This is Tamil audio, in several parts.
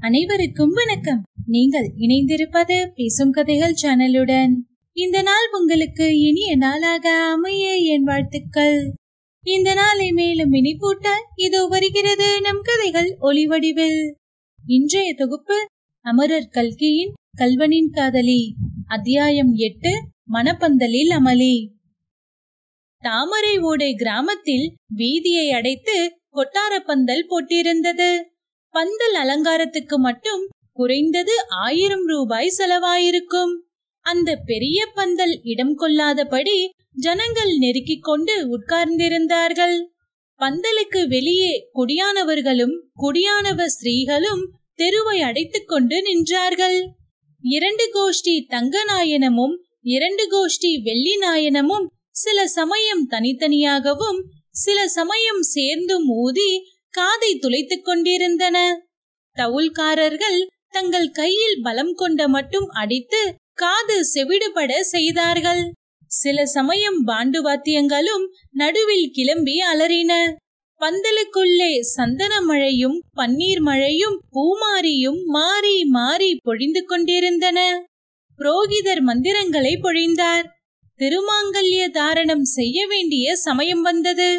அனைவருக்கும் வணக்கம். நீங்கள் இணைந்திருப்பது பேசும் கதைகள் சேனலுடன். இந்த நாள் உங்களுக்கு இனிய நாளாக அமைய என் வாழ்த்துக்கள். இந்த நாளை மேலும் இனிப்பூட்ட இதோ வருகிறது நம் கதைகள் ஒளிவடிவில் இன்றைய தொகுப்பு அமரர் கல்கியின் கல்வனின் காதலி. அத்தியாயம் எட்டு மணப்பந்தலில் அமளி. தாமரை ஓடை கிராமத்தில் வீதியை அடைத்து கொட்டார பந்தல் போட்டிருந்தது. பந்தல் அலங்காரத்துக்கு மட்டும் குறைந்தது ஆயிரம் ரூபாய் செலவாயிருக்கும். அந்த பெரிய பந்தல் இடம் கொள்ளாதபடி ஜனங்கள் நெருக்கிக் கொண்டு உட்கார்ந்திருந்தார்கள். பந்தலுக்கு வெளியே குடியானவர்களும் குடியானவ ஸ்திரீகளும் தெருவை அடைத்துக் கொண்டு நின்றார்கள். இரண்டு கோஷ்டி தங்க நாயனமும் இரண்டு கோஷ்டி வெள்ளி நாயனமும் சில சமயம் தனித்தனியாகவும் சில சமயம் சேர்ந்தும் ஊதி காதை துளைத்துக் கொண்டிருந்தன. தவுல்காரர்கள் தங்கள் கையில் பலம் கொண்ட மட்டும் அடித்து காது செவிடுபட செய்தார்கள். சில சமயம் பாண்டு வாத்தியங்களும் நடுவில் கிளம்பி அலறின. பந்தலுக்குள்ளே சந்தன மழையும் பன்னீர் மழையும் பூமாரியும் மாறி மாறி பொழிந்து கொண்டிருந்தன. புரோகிதர் மந்திரங்களை பொழிந்தார். திருமாங்கல்ய தாரணம் செய்ய வேண்டிய சமயம் வந்தது.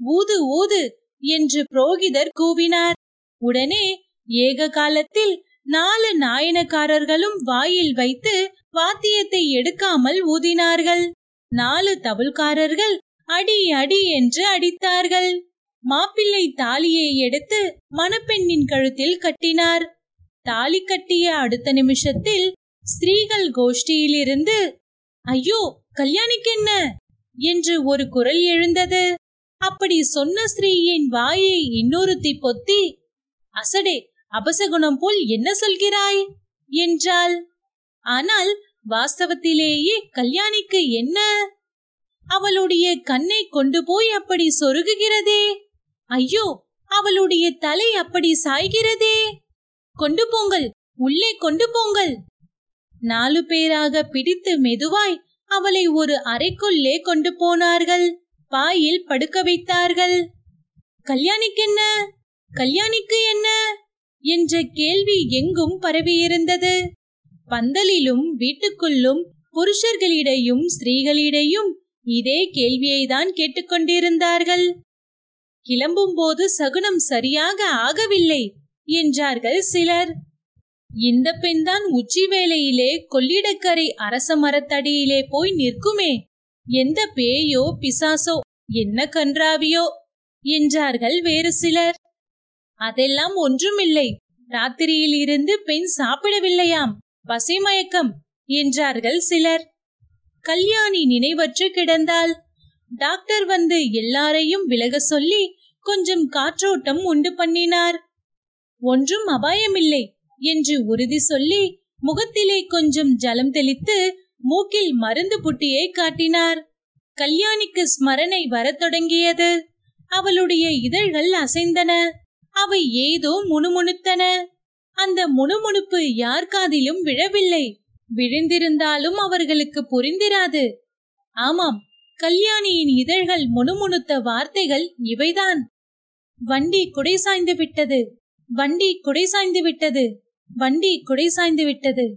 ஊது ஊது என்று புரோகிதர் கூவினார். உடனே ஏக காலத்தில் நாலு நாயனக்காரர்களும் வாயில் வைத்து வாத்தியத்தை எடுக்காமல் ஊதினார்கள். நாலு தவுள்காரர்கள் அடி அடி என்று அடித்தார்கள். மாப்பிள்ளை தாலியை எடுத்து மணப்பெண்ணின் கழுத்தில் கட்டினார். தாலி கட்டிய அடுத்த நிமிஷத்தில் ஸ்திரீகள் கோஷ்டியிலிருந்து ஐயோ கல்யாணிக்கு என்ன என்று ஒரு குரல் எழுந்தது. அப்படி சொன்ன ஸ்திரீயின் வாயை இன்னொருத்தி பொத்தி அசடே அபசகுணம் போல் என்ன சொல்கிறாய்? என்றாள். ஆனால் வாஸ்தவத்திலேயே கல்யாணிக்கு என்ன? அவளுடைய கண்ணை கொண்டு போய் அப்படி சொருகுகிறதே. ஐயோ அவளுடைய தலை அப்படி சாய்கிறதே. கொண்டு போங்கள் உள்ளே கொண்டு போங்கள். நாலு பேராக பிடித்து மெதுவாய் அவளை ஒரு அறைக்குள்ளே கொண்டு போனார்கள். பாயில் படுக்க வைத்தார்கள். கல்யாணிக்கென்ன? கல்யாணிக்கு என்ன? என்ற கேள்வி எங்கும் பரவியிருந்தது. பந்தலிலும் வீட்டுக்குள்ளும் புருஷர்களிடையும் ஸ்திரீகளிடையும் இதே கேள்வியை தான் கேட்டுக்கொண்டிருந்தார்கள். கிளம்பும் போது சகுனம் சரியாக ஆகவில்லை என்றார்கள் சிலர். இந்த பெண்தான் உச்சி வேளையிலே கொள்ளிடக்கரை அரச மரத்தடியிலே போய் நிற்குமே எந்த பேயோ பிசாசோ என்ன கன்றாவியோ என்றார்கள் வேறு சிலர். அதெல்லாம் ஒன்றுமில்லை. ராத்திரியில் இருந்து பெண் சாப்பிடவில்லையாம். பசை மயக்கம் என்றார்கள் சிலர். கல்யாணி நினைவற்று கிடந்தால் டாக்டர் வந்து எல்லாரையும் விலக சொல்லி கொஞ்சம் காற்றோட்டம் உண்டு பண்ணினார். ஒன்றும் அபாயமில்லை என்று உறுதி சொல்லி முகத்திலே கொஞ்சம் ஜலம் தெளித்து மூக்கில் மருந்து புட்டியை காட்டினார். கல்யாணிக்கு ஸ்மரணை வரத் தொடங்கியது. அவளுடைய இதழ்கள் அசைந்தன. அவை ஏதோ முணுமுணுத்தன. அந்த முணுமுணுப்பு யார் காதிலும் விழவில்லை. விழுந்திருந்தாலும் அவர்களுக்கு புரிந்திராது. ஆமாம் கல்யாணியின் இதழ்கள் முணுமுணுத்த வார்த்தைகள் இவைதான். வண்டி குடை சாய்ந்து விட்டது. வண்டி குடை சாய்ந்து விட்டது. வண்டி குடை சாய்ந்து விட்டது.